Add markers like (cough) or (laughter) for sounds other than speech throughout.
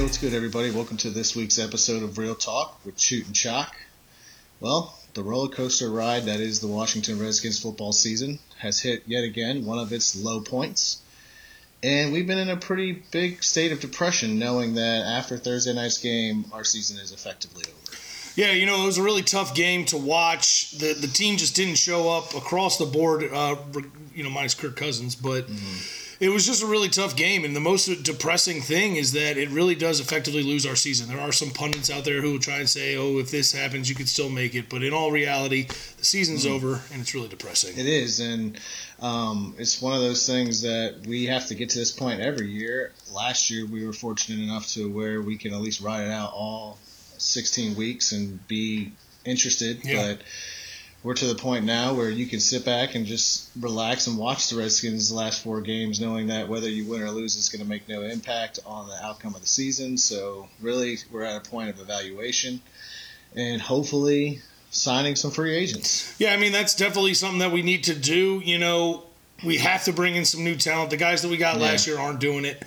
What's good, everybody? Welcome to this week's episode of Real Talk with Shoot and Chalk. Well, the roller coaster ride that is the Washington Redskins football season has hit yet again one of its low points. And we've been in a pretty big state of depression knowing that after Thursday night's game, our season is effectively over. Yeah, you know, it was a really tough game to watch. The the team just didn't show up across the board, uh, you know, minus Kirk Cousins, but it was just a really tough game. And the most depressing thing is that it really does effectively lose our season. There are some pundits out there who will try and say, oh, if this happens, you could still make it. But in all reality, the season's over, and it's really depressing. It is, and um, it's one of those things that we have to get to this point every year. Last year, we were fortunate enough to where we can at least ride it out all 16 weeks and be interested, Yeah. but we're to the point now where you can sit back and just relax and watch the Redskins' last four games, knowing that whether you win or lose, is going to make no impact on the outcome of the season. So, really, we're at a point of evaluation and hopefully signing some free agents. Yeah, I mean that's definitely something that we need to do. You know, we have to bring in some new talent. The guys that we got Yeah. last year aren't doing it.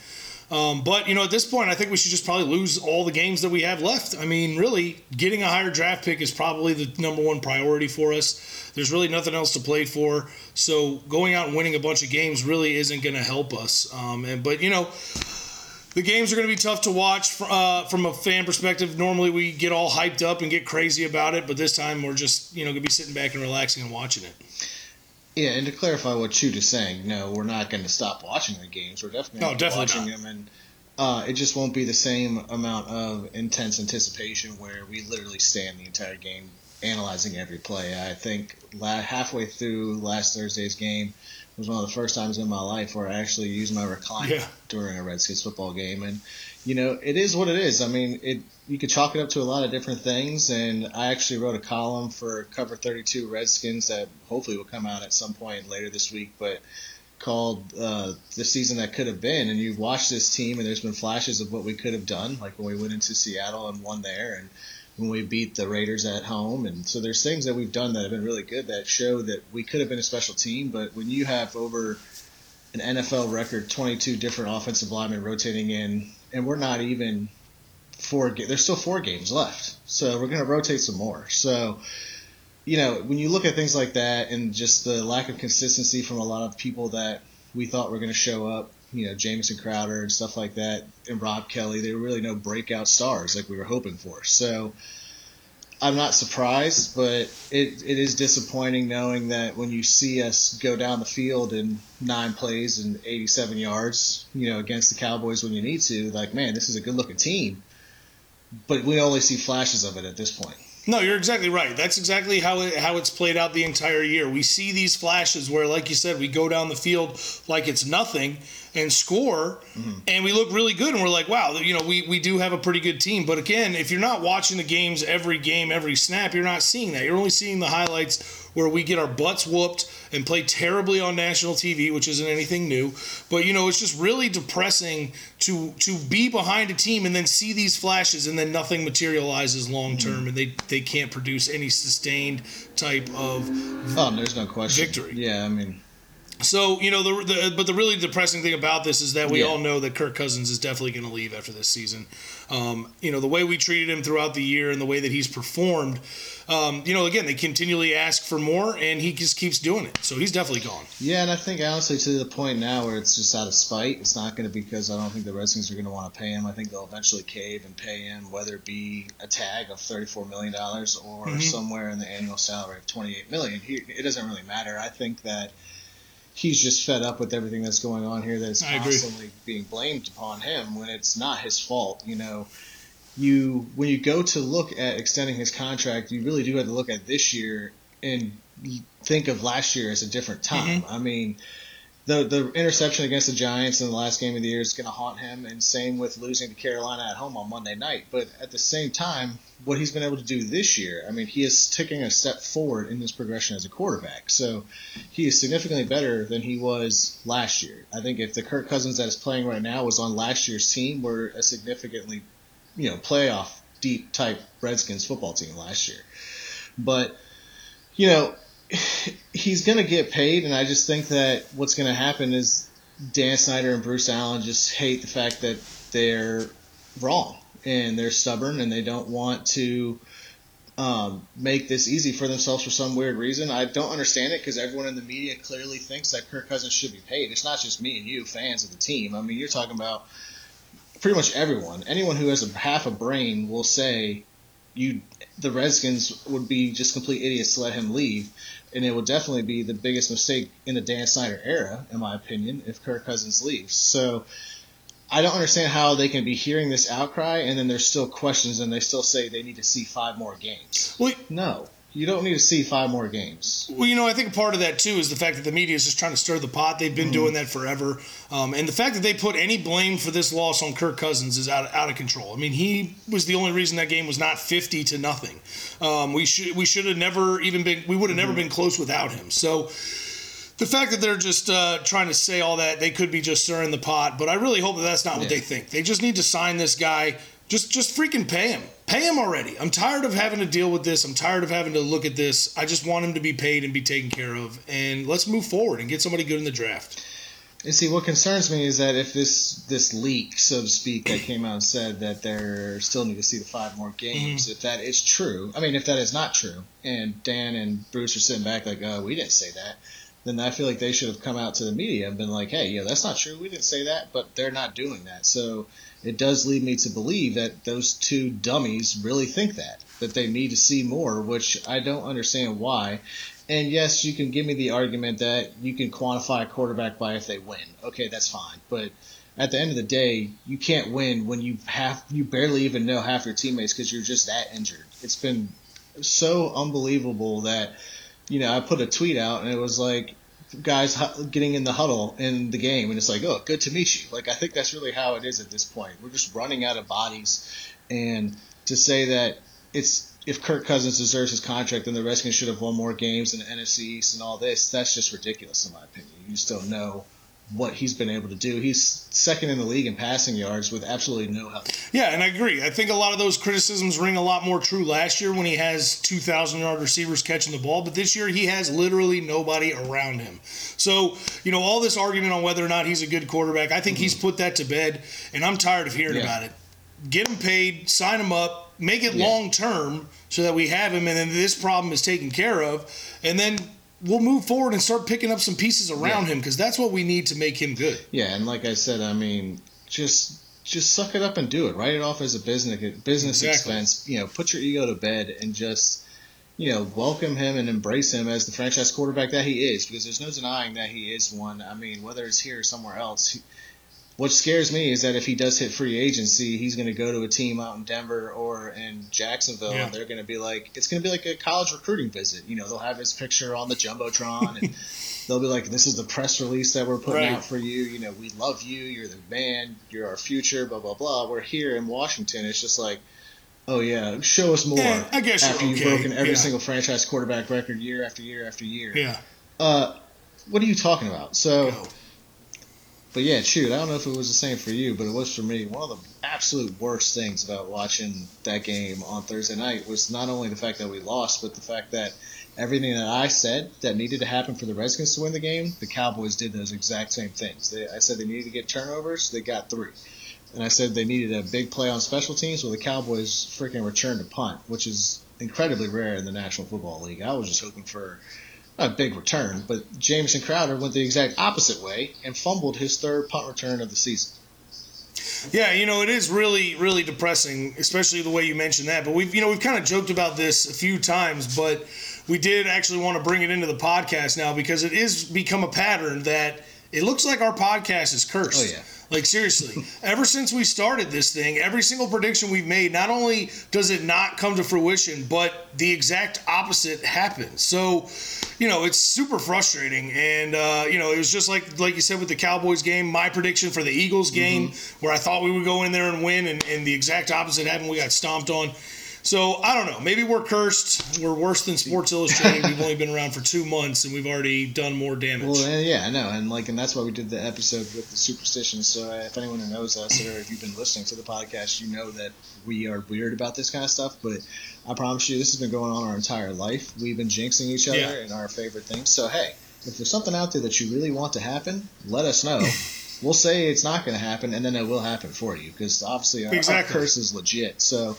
Um, but you know, at this point, I think we should just probably lose all the games that we have left. I mean, really, getting a higher draft pick is probably the number one priority for us. There's really nothing else to play for. So going out and winning a bunch of games really isn't going to help us. Um, and but you know, the games are going to be tough to watch uh, from a fan perspective. Normally, we get all hyped up and get crazy about it, but this time we're just you know going to be sitting back and relaxing and watching it. Yeah, and to clarify what Chute is saying, no, we're not going to stop watching the games. We're definitely No, definitely watching not. them, and uh, it just won't be the same amount of intense anticipation where we literally stand the entire game analyzing every play. I think la- halfway through last Thursday's game was one of the first times in my life where I actually used my recliner Yeah. during a Redskins football game, and you know it is what it is. I mean, it you could chalk it up to a lot of different things, and I actually wrote a column for Cover 32 Redskins that hopefully will come out at some point later this week, but called uh, the season that could have been. And you've watched this team, and there's been flashes of what we could have done, like when we went into Seattle and won there, and when we beat the Raiders at home. And so there's things that we've done that have been really good that show that we could have been a special team. But when you have over an NFL record 22 different offensive linemen rotating in, and we're not even four. There's still four games left, so we're going to rotate some more. So, you know, when you look at things like that and just the lack of consistency from a lot of people that we thought were going to show up, you know, Jamison Crowder and stuff like that, and Rob Kelley, they were really no breakout stars like we were hoping for. So. I'm not surprised, but it, it is disappointing knowing that when you see us go down the field in nine plays and 87 yards, you know, against the Cowboys when you need to, like, man, this is a good looking team. But we only see flashes of it at this point. No, you're exactly right. That's exactly how it, how it's played out the entire year. We see these flashes where, like you said, we go down the field like it's nothing and score, mm-hmm. and we look really good, and we're like, wow, you know, we, we do have a pretty good team. But again, if you're not watching the games every game, every snap, you're not seeing that. You're only seeing the highlights where we get our butts whooped and play terribly on national TV, which isn't anything new. But you know, it's just really depressing to to be behind a team and then see these flashes and then nothing materializes long term, and they they can't produce any sustained type of Oh, there's no question. Victory. Yeah, I mean, so you know the, the but the really depressing thing about this is that we Yeah. all know that Kirk Cousins is definitely going to leave after this season. Um, you know the way we treated him throughout the year and the way that he's performed. Um, you know again they continually ask for more and he just keeps doing it. So he's definitely gone. yeah, and I think honestly to the point now where it's just out of spite. It's not going to be because I don't think the Redskins are going to want to pay him. I think they'll eventually cave and pay him, whether it be a tag of $34 million or Mhm. somewhere in the annual salary of 28 million. He, it doesn't really matter. I think that he's just fed up with everything that's going on here that's constantly being blamed upon him when it's not his fault. You know, you when you go to look at extending his contract, you really do have to look at this year and think of last year as a different time. Mm-hmm. I mean, the the interception against the Giants in the last game of the year is going to haunt him, and same with losing to Carolina at home on Monday night. But at the same time, what he's been able to do this year, I mean, he is taking a step forward in his progression as a quarterback. So he is significantly better than he was last year. I think if the Kirk Cousins that is playing right now was on last year's team, we're a significantly, you know, playoff deep type Redskins football team last year. But you know, he's going to get paid, and I just think that what's going to happen is Dan Snyder and Bruce Allen just hate the fact that they're wrong and they're stubborn and they don't want to um, make this easy for themselves for some weird reason. I don't understand it because everyone in the media clearly thinks that Kirk Cousins should be paid. It's not just me and you, fans of the team. I mean, you're talking about pretty much everyone. Anyone who has a half a brain will say you the Redskins would be just complete idiots to let him leave, and it would definitely be the biggest mistake in the Dan Snyder era, in my opinion, if Kirk Cousins leaves. So I don't understand how they can be hearing this outcry and then there's still questions and they still say they need to see five more games. Well, no, you don't need to see five more games. Well, you know, I think part of that too is the fact that the media is just trying to stir the pot. They've been mm-hmm. doing that forever, um, and the fact that they put any blame for this loss on Kirk Cousins is out out of control. I mean, he was the only reason that game was not fifty to nothing. Um, we should we should have never even been we would have mm-hmm. never been close without him. So the fact that they're just uh, trying to say all that, they could be just stirring the pot. But I really hope that that's not what they think. They just need to sign this guy. Just, just freaking pay him. Pay him already. I'm tired of having to deal with this. I'm tired of having to look at this. I just want him to be paid and be taken care of. And let's move forward and get somebody good in the draft. And see, what concerns me is that if this this leak, so to speak, that came out and said that they still need to see the five more games, mm-hmm. if that is true, I mean, if that is not true, and Dan and Bruce are sitting back like, oh, we didn't say that, then I feel like they should have come out to the media and been like, hey, yeah, that's not true. We didn't say that, but they're not doing that. So it does lead me to believe that those two dummies really think that, that they need to see more, which I don't understand why. And yes, you can give me the argument that you can quantify a quarterback by if they win. Okay, that's fine. But at the end of the day, you can't win when you have you barely even know half your teammates because you're just that injured. It's been so unbelievable that you know, I put a tweet out and it was like guys getting in the huddle in the game, and it's like, oh, good to meet you. Like I think that's really how it is at this point. We're just running out of bodies, and to say that it's if Kirk Cousins deserves his contract, then the Redskins should have won more games in the NFC East and all this. That's just ridiculous, in my opinion. You just don't know what he's been able to do. He's second in the league in passing yards with absolutely no help. Yeah, and I agree. I think a lot of those criticisms ring a lot more true last year when he has 2,000 yard receivers catching the ball, but this year he has literally nobody around him. So, you know, all this argument on whether or not he's a good quarterback, I think mm-hmm. he's put that to bed, and I'm tired of hearing yeah. about it. Get him paid, sign him up, make it yeah. long term so that we have him, and then this problem is taken care of, and then we'll move forward and start picking up some pieces around yeah. him because that's what we need to make him good. Yeah, and like I said, I mean, just just suck it up and do it. Write it off as a business business exactly. expense. You know, put your ego to bed and just you know welcome him and embrace him as the franchise quarterback that he is because there's no denying that he is one. I mean, whether it's here or somewhere else. He, what scares me is that if he does hit free agency, he's going to go to a team out in Denver or in Jacksonville, yeah. and they're going to be like, it's going to be like a college recruiting visit. You know, they'll have his picture on the jumbotron, and (laughs) they'll be like, "This is the press release that we're putting right. out for you. You know, we love you. You're the man. You're our future. Blah blah blah." We're here in Washington. It's just like. Oh yeah, show us more. Yeah, I guess after you've okay. broken every yeah. single franchise quarterback record year after year after year. Yeah. Uh, what are you talking about? So, Go but yeah, shoot, I don't know if it was the same for you, but it was for me. One of the absolute worst things about watching that game on Thursday night was not only the fact that we lost, but the fact that everything that I said that needed to happen for the Redskins to win the game, the Cowboys did those exact same things. They, I said they needed to get turnovers, they got three. And I said they needed a big play on special teams, well, the Cowboys freaking returned a punt, which is incredibly rare in the National Football League. I was just hoping for a big return, but Jamison Crowder went the exact opposite way and fumbled his third punt return of the season. Yeah, you know, it is really, really depressing, especially the way you mentioned that. But we've, you know, we've kind of joked about this a few times, but we did actually want to bring it into the podcast now because it is become a pattern that it looks like our podcast is cursed. Oh yeah. Like seriously, ever since we started this thing, every single prediction we've made, not only does it not come to fruition, but the exact opposite happens. So, you know, it's super frustrating. And uh, you know, it was just like like you said with the Cowboys game, my prediction for the Eagles game, mm-hmm. where I thought we would go in there and win, and, and the exact opposite happened. We got stomped on. So I don't know. Maybe we're cursed. We're worse than Sports Illustrated. (laughs) we've only been around for two months and we've already done more damage. Well, yeah, I know, and like, and that's why we did the episode with the superstitions. So uh, if anyone who knows us or if you've been listening to the podcast, you know that we are weird about this kind of stuff. But I promise you, this has been going on our entire life. We've been jinxing each other yeah. and our favorite things. So hey, if there's something out there that you really want to happen, let us know. (laughs) we'll say it's not going to happen, and then it will happen for you because obviously our, Exactly. our curse is legit. So.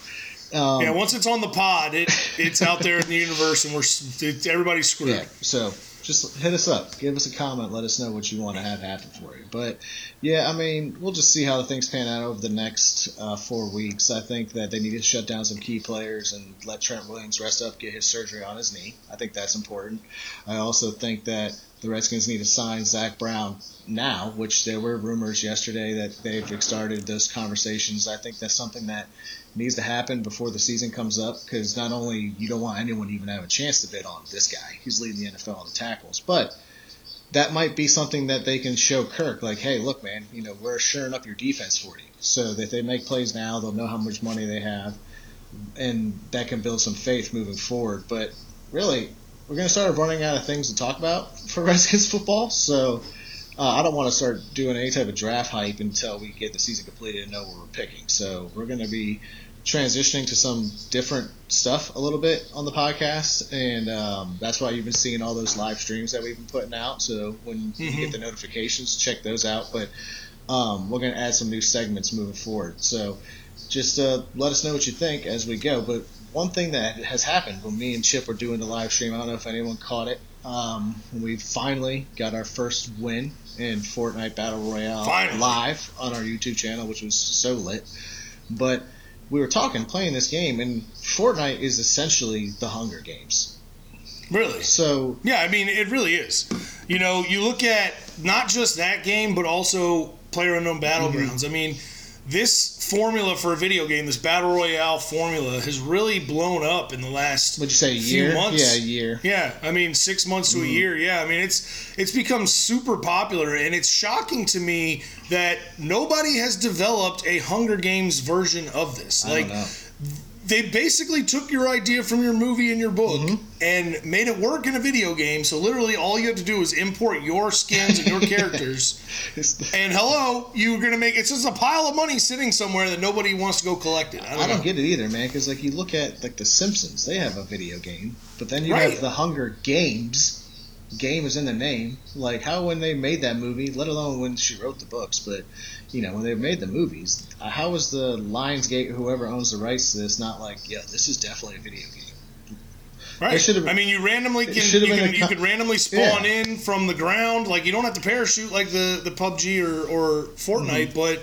Um, yeah, once it's on the pod, it it's out there in the universe, and we're it, everybody's screwed. Yeah. So just hit us up, give us a comment, let us know what you want to have happen for you. But yeah, I mean, we'll just see how the things pan out over the next uh, four weeks. I think that they need to shut down some key players and let Trent Williams rest up, get his surgery on his knee. I think that's important. I also think that the Redskins need to sign Zach Brown now, which there were rumors yesterday that they've started those conversations. I think that's something that needs to happen before the season comes up because not only you don't want anyone to even have a chance to bid on this guy, he's leading the NFL on the tackles, but that might be something that they can show Kirk, like, hey, look, man, you know, we're shoring up your defense for you, so that they make plays now, they'll know how much money they have, and that can build some faith moving forward. But really, we're going to start running out of things to talk about for (laughs) Redskins football, so. Uh, I don't want to start doing any type of draft hype until we get the season completed and know where we're picking. So we're going to be transitioning to some different stuff a little bit on the podcast, and um, that's why you've been seeing all those live streams that we've been putting out. So when you Mhm. get the notifications, check those out. But um, we're going to add some new segments moving forward. So just uh, let us know what you think as we go. But one thing that has happened when me and Chip were doing the live stream, I don't know if anyone caught it. Um, we finally got our first win in Fortnite Battle Royale Finally. live on our YouTube channel, which was so lit. But we were talking, playing this game, and Fortnite is essentially the Hunger Games. Really? So Yeah, I mean, it really is. You know, you look at not just that game, but also Player Unknown Battlegrounds. I mean, this formula for a video game, this battle royale formula, has really blown up in the last would you say a year? months. Yeah, a year. Yeah, I mean six months to Mm-hmm. a year. Yeah, I mean it's it's become super popular, and it's shocking to me that nobody has developed a Hunger Games version of this. I like don't know. They basically took your idea from your movie and your book Mm-hmm. and made it work in a video game. So literally, all you have to do is import your skins and your (laughs) characters. And hello, you're gonna make it's just a pile of money sitting somewhere that nobody wants to go collect it. I don't, I don't get it either, man. Because like you look at like the Simpsons, they have a video game, but then you Right. have the Hunger Games. Game is in the name. Like how when they made that movie, let alone when she wrote the books, but you know when they made the movies, uh, how was the Lionsgate, whoever owns the rights to this, not like, yeah, this is definitely a video game. Right. I mean, you randomly can you can, you co- could randomly spawn Yeah. in from the ground. Like you don't have to parachute like the the PUBG or or Fortnite, Mm-hmm. but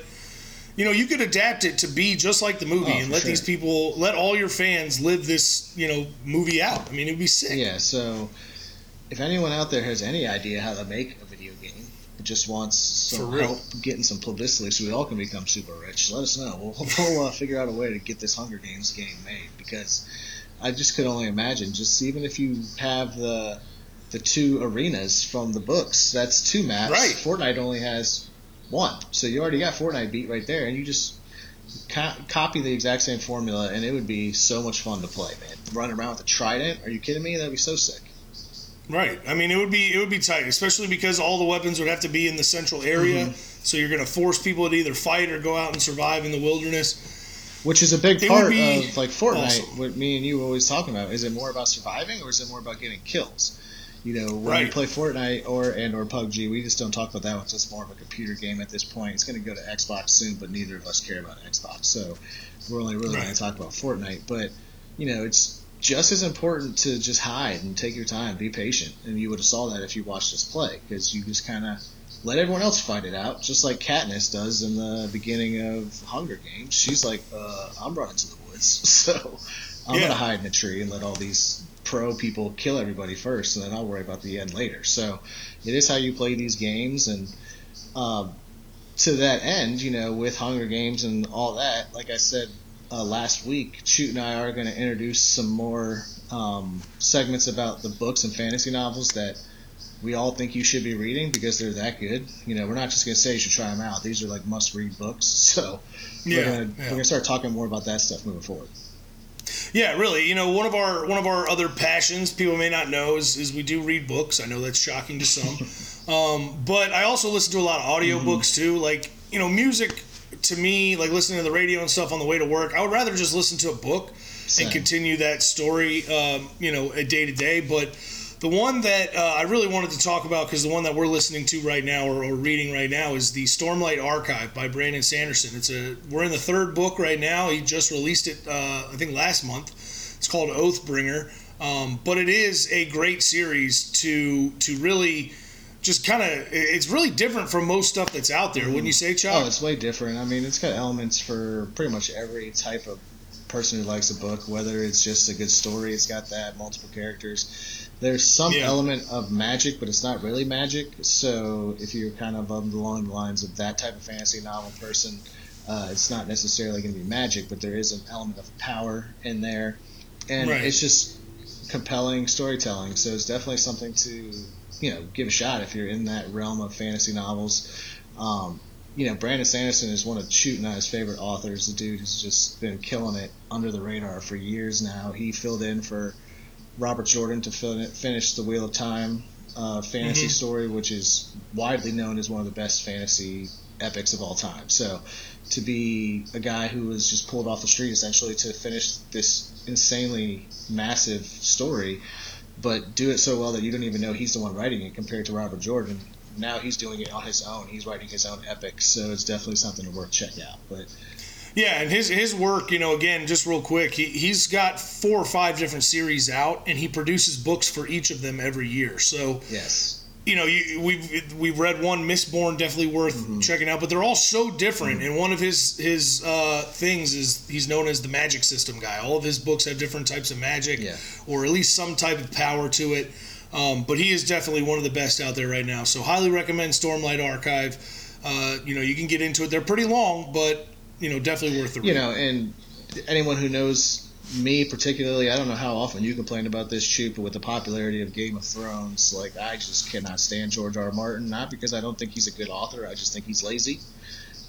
you know you could adapt it to be just like the movie Oh, and let sure. these people let all your fans live this you know movie out. I mean, it'd be sick. Yeah, so if anyone out there has any idea how to make a video game, just wants some help getting some publicity so we all can become super rich, let us know. We'll, (laughs) we'll uh, figure out a way to get this Hunger Games game made because I just could only imagine, just even if you have the the two arenas from the books, that's two maps. Right. Fortnite only has one, so you already got Fortnite beat right there, and you just co- copy the exact same formula, and it would be so much fun to play, man. Run around with a trident? Are you kidding me? That'd be so sick. Right. I mean, it would be it would be tight, especially because all the weapons would have to be in the central area. Mm-hmm. So you're going to force people to either fight or go out and survive in the wilderness. Which is a big It part of like Fortnite. awesome. What me and you always talking about is it more about surviving or is it more about getting kills? You know, when we play Fortnite or and or PUBG, we just don't talk about that. It's just more of a computer game at this point. It's going to go to Xbox soon, but neither of us care about Xbox, so we're only really going to talk about Fortnite. But you know, it's just as important to just hide and take your time, be patient, and you would have saw that if you watched us play because you just kind of let everyone else fight it out, just like Katniss does in the beginning of Hunger Games. She's like, uh, "I'm running to the woods, (laughs) so I'm Yeah. gonna hide in a tree and let all these pro people kill everybody first, and then I'll worry about the end later." So it is how you play these games, and um, to that end, you know, with Hunger Games and all that, like I said uh, last week, Shoot and I are going to introduce some more um, segments about the books and fantasy novels that we all think you should be reading because they're that good. You know, we're not just going to say you should try them out. These are like must-read books. (laughs) So we're Yeah, going yeah. we're gonna start talking more about that stuff moving forward. Yeah, really. You know, one of our one of our other passions people may not know is, is we do read books. I know that's shocking to some, (laughs) um, but I also listen to a lot of audiobooks too. Like you know, music to me, like listening to the radio and stuff on the way to work. I would rather just listen to a book Same. and continue that story, um, you know, a day to day. But The one that uh, I really wanted to talk about because the one that we're listening to right now or, or, reading right now is the Stormlight Archive by Brandon Sanderson. It's a we're in the third book right now. He just released it, uh, I think, last month. It's called Oathbringer, um, but it is a great series to to really just kind of it's really different from most stuff that's out there. Wouldn't you say, Chuck? Oh, it's way different. I mean, it's got elements for pretty much every type of person who likes a book, whether it's just a good story, it's got that multiple characters. There's some yeah. element of magic, but it's not really magic. So if you're kind of along the lines of that type of fantasy novel person, uh, it's not necessarily going to be magic, but there is an element of power in there, and right. it's just compelling storytelling. So it's definitely something to you know give a shot if you're in that realm of fantasy novels. Um, you know, Brandon Sanderson is one of Shoot and I's favorite authors. The dude who's just been killing it under the radar for years now. He filled in for Robert Jordan to finish the Wheel of Time uh, fantasy mm-hmm. story, which is widely known as one of the best fantasy epics of all time. So to be a guy who was just pulled off the street essentially to finish this insanely massive story, but do it so well that you don't even know he's the one writing it compared to Robert Jordan. Now he's doing it on his own. He's writing his own epic, so it's definitely something to worth check out. But yeah, and his his work, you know, again, just real quick, he he's got four or five different series out, and he produces books for each of them every year. So yes. You know, you, we've we've read one, Mistborn, definitely worth mm-hmm. checking out. But they're all so different. Mm-hmm. And one of his his uh, things is he's known as the magic system guy. All of his books have different types of magic, yeah. or at least some type of power to it. Um, but he is definitely one of the best out there right now. So highly recommend Stormlight Archive. Uh, you know, you can get into it. They're pretty long, but you know, definitely worth the read. You know, and anyone who knows me particularly, I don't know how often you complain about this, Shoot, but with the popularity of Game of Thrones, like I just cannot stand George R. R. Martin. Not because I don't think he's a good author, I just think he's lazy.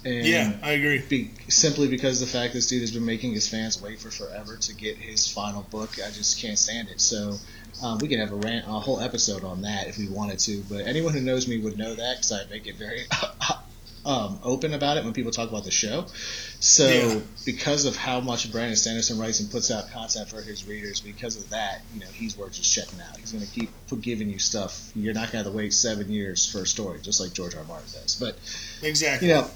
And yeah, I agree. Be, simply because the fact this dude has been making his fans wait for forever to get his final book, I just can't stand it. So um, we could have a rant, a whole episode on that if we wanted to. But anyone who knows me would know that because I make it very (laughs) um, open about it when people talk about the show. So yeah. because of how much Brandon Sanderson writes and puts out content for his readers, because of that, you know, he's worth just checking out. He's going to keep giving you stuff. You're not going to have to wait seven years for a story, just like George R. R. Martin does. But exactly, you know,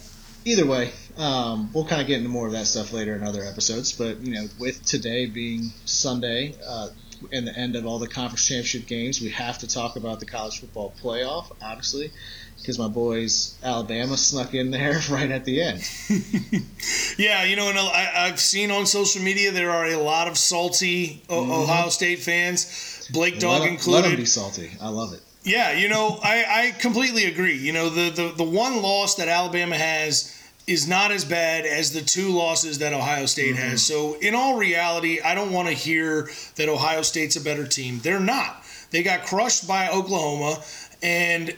either way, um, we'll kind of get into more of that stuff later in other episodes. But you know, with today being Sunday. Uh, and the end of all the conference championship games, we have to talk about the college football playoff, obviously because my boys Alabama snuck in there (laughs) right at the end. (laughs) yeah, you know, and I, have seen on social media there are a lot of salty mm-hmm. Ohio State fans, Blake Dog let included. Let them be salty. I love it. Yeah, you know, I, I completely agree. You know, the, the the one loss that Alabama has is not as bad as the two losses that Ohio State mm-hmm. has. So, in all reality, I don't want to hear that Ohio State's a better team. They're not. They got crushed by Oklahoma, and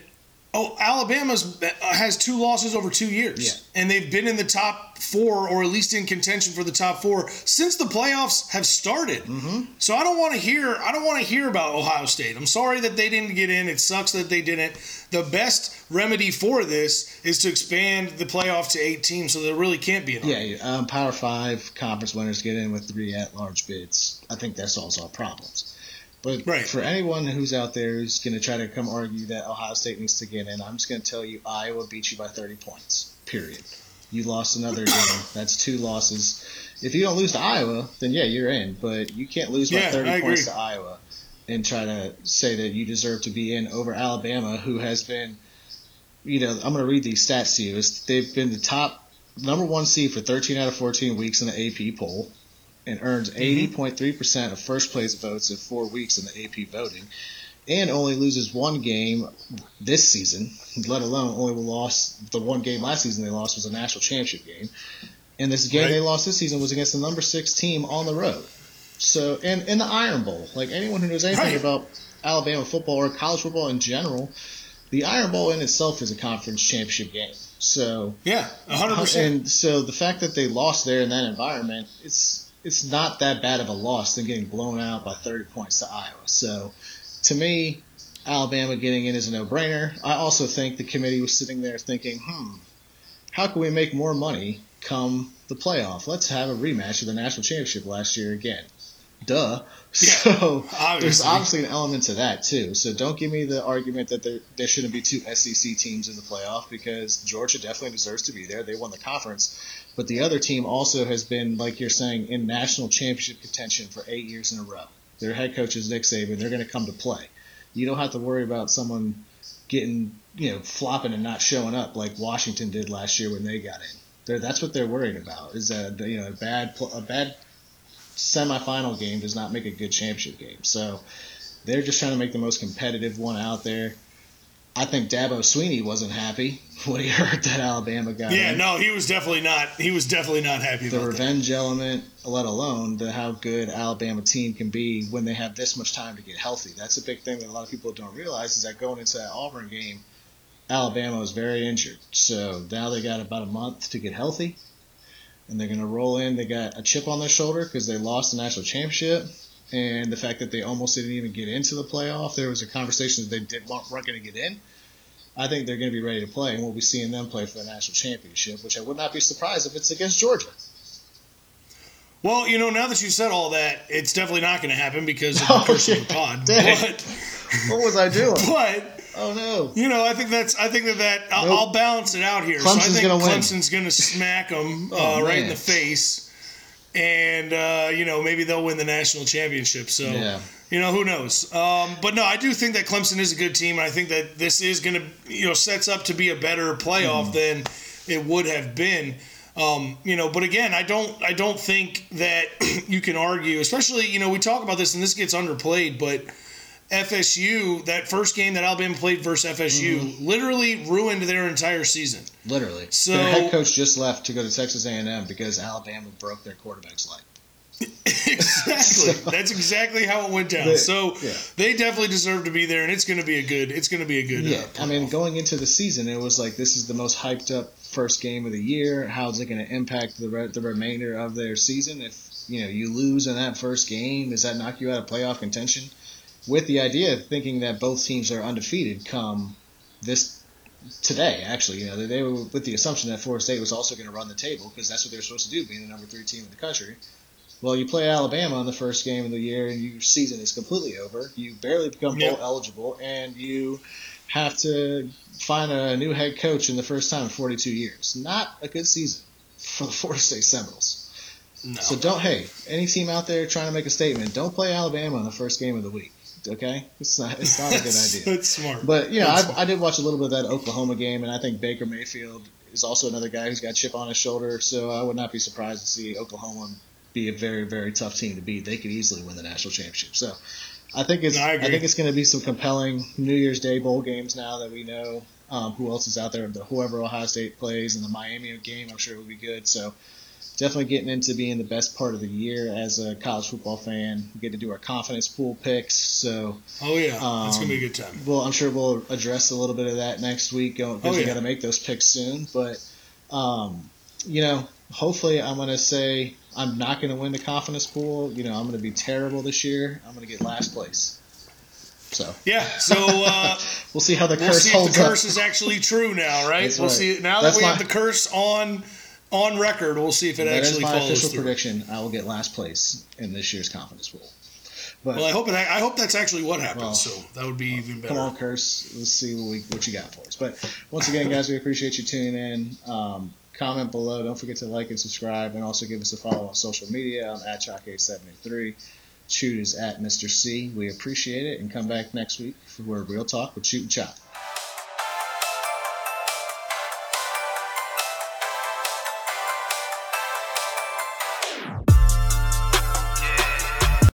Oh, Alabama's uh, has two losses over two years, yeah. and they've been in the top four, or at least in contention for the top four since the playoffs have started. Mm-hmm. So I don't want to hear. I don't want to hear about Ohio State. I'm sorry that they didn't get in. It sucks that they didn't. The best remedy for this is to expand the playoff to eight teams, so there really can't be an. Yeah, um, Power Five conference winners get in with three at-large bids. I think that solves all problems. But right. for anyone who's out there who's going to try to come argue that Ohio State needs to get in, I'm just going to tell you Iowa beat you by 30 points. Period. You lost another (clears throat) game. That's two losses. If you don't lose to Iowa, then yeah, you're in. But you can't lose by yeah, 30 points to Iowa and try to say that you deserve to be in over Alabama, who has been, you know, I'm going to read these stats to you. It's, they've been the top number one seed for 13 out of 14 weeks in the AP poll and earns 80.3% mm-hmm. of first place votes in four weeks in the AP voting, and only loses one game this season, let alone only lost the one game last season they lost was a national championship game. And this game right. they lost this season was against the number six team on the road. So, and in the Iron Bowl, like anyone who knows anything right. about Alabama football or college football in general, the Iron Bowl in itself is a conference championship game. So yeah, hundred percent. And so the fact that they lost there in that environment, it's it's not that bad of a loss than getting blown out by 30 points to Iowa. So to me, Alabama getting in is a no-brainer. I also think the committee was sitting there thinking, hmm, how can we make more money come the playoff? Let's have a rematch of the national championship last year again. Duh. Yeah, (laughs) so obviously. there's obviously an element to that too. So don't give me the argument that there there shouldn't be two SEC teams in the playoff because Georgia definitely deserves to be there. They won the conference, but the other team also has been, like you're saying, in national championship contention for eight years in a row. Their head coach is Nick Saban. They're going to come to play. You don't have to worry about someone getting you know flopping and not showing up like Washington did last year when they got in. They're, that's what they're worried about. Is that you know a bad a bad semifinal game does not make a good championship game. So they're just trying to make the most competitive one out there. I think Dabo Swinney wasn't happy (laughs) when he heard that Alabama got Yeah, in. no, he was definitely not. He was definitely not happy the about that. revenge element, let alone the how good Alabama team can be when they have this much time to get healthy. That's a big thing that a lot of people don't realize is that going into that Auburn game, Alabama was very injured. So now they got about a month to get healthy, and they're going to roll in. They got a chip on their shoulder because they lost the national championship. And the fact that they almost didn't even get into the playoff, there was a conversation that they did, weren't going to get in. I think they're going to be ready to play, and we'll be seeing them play for the national championship, which I would not be surprised if it's against Georgia. Well, you know, now that you said all that, it's definitely not going to happen because of Oh, (laughs) the curse of yeah. the pod. But, What was I doing? (laughs) but Oh no! you know, I think that's. I think that that I'll, Nope. I'll balance it out here. so Clemson's I think gonna. Clemson's going to smack them (laughs) Oh, uh, right in the face, and uh, you know maybe they'll win the national championship. So Yeah. you know who knows. Um, but no, I do think that Clemson is a good team, I think that this is going to you know sets up to be a better playoff Mm-hmm. than it would have been. Um, you know, but again, I don't, I don't think that (clears throat) you can argue, especially, you know, we talk about this and this gets underplayed, but FSU, that first game that Alabama played versus FSU, Mm-hmm. literally ruined their entire season. Literally, So- their head coach just left to go to Texas A&M because Alabama broke their quarterback's leg. (laughs) exactly. (laughs) That's exactly how it went down. So yeah. they definitely deserve to be there, and it's going to be a good. It's going to be a good. Yeah, uh, I mean, going into the season, it was like this is the most hyped up first game of the year. How's it going to impact the re- the remainder of their season? If you know you lose in that first game, does that knock you out of playoff contention? With the idea of thinking that both teams are undefeated come this today, actually, you know, they, they were with the assumption that Florida State was also going to run the table because that's what they're supposed to do, being the number three team in the country. Well, you play Alabama in the first game of the year, and your season is completely over. You barely become bowl eligible, and you have to find a new head coach in the first time in 42 years. Not a good season for the (laughs) Florida State Seminoles. no. So don't, hey, any team out there trying to make a statement, don't play Alabama in the first game of the week. Okay, it's not, it's not a good (laughs) idea. That's smart. But you know, That's I, I did watch a little bit of that Oklahoma game, and I think Baker Mayfield is also another guy who's got chip on his shoulder. So I would not be surprised to see Oklahoma be a very, very tough team to beat. They could easily win the national championship. So I think it's No, I I, think it's going to be some compelling New Year's Day bowl games now that we know um, who else is out there. The whoever Ohio State plays and the Miami game, I'm sure it will be good. So definitely getting into being the best part of the year as a college football fan. We get to do our confidence pool picks. So oh yeah, it's going to um, be a good time. well, I'm sure we'll address a little bit of that next week because Oh, we yeah. got to make those picks soon. But, um, you know, hopefully I'm going to say I'm not going to win the confidence pool. You know, I'm going to be terrible this year. I'm going to get last place. So Yeah. So. Uh, (laughs) we'll see how the We'll curse see if holds the up. curse is actually true now, right? That's we'll right. see. Now That's that we my- have the curse on on record, we'll see if it That is actually my follows official through. prediction. I will get last place in this year's confidence pool. But Well, I hope it, I hope that's actually what happens. Well, so that would be even better. Come on, Curse. Let's see what, we, what you got for us. But once again, guys, we appreciate you tuning in. Um, comment below. Don't forget to like and subscribe, and also give us a follow on social media. I'm at Chalk873. Shoot is at Mr. C. We appreciate it, and come back next week for Real Talk with Shoot and Chop.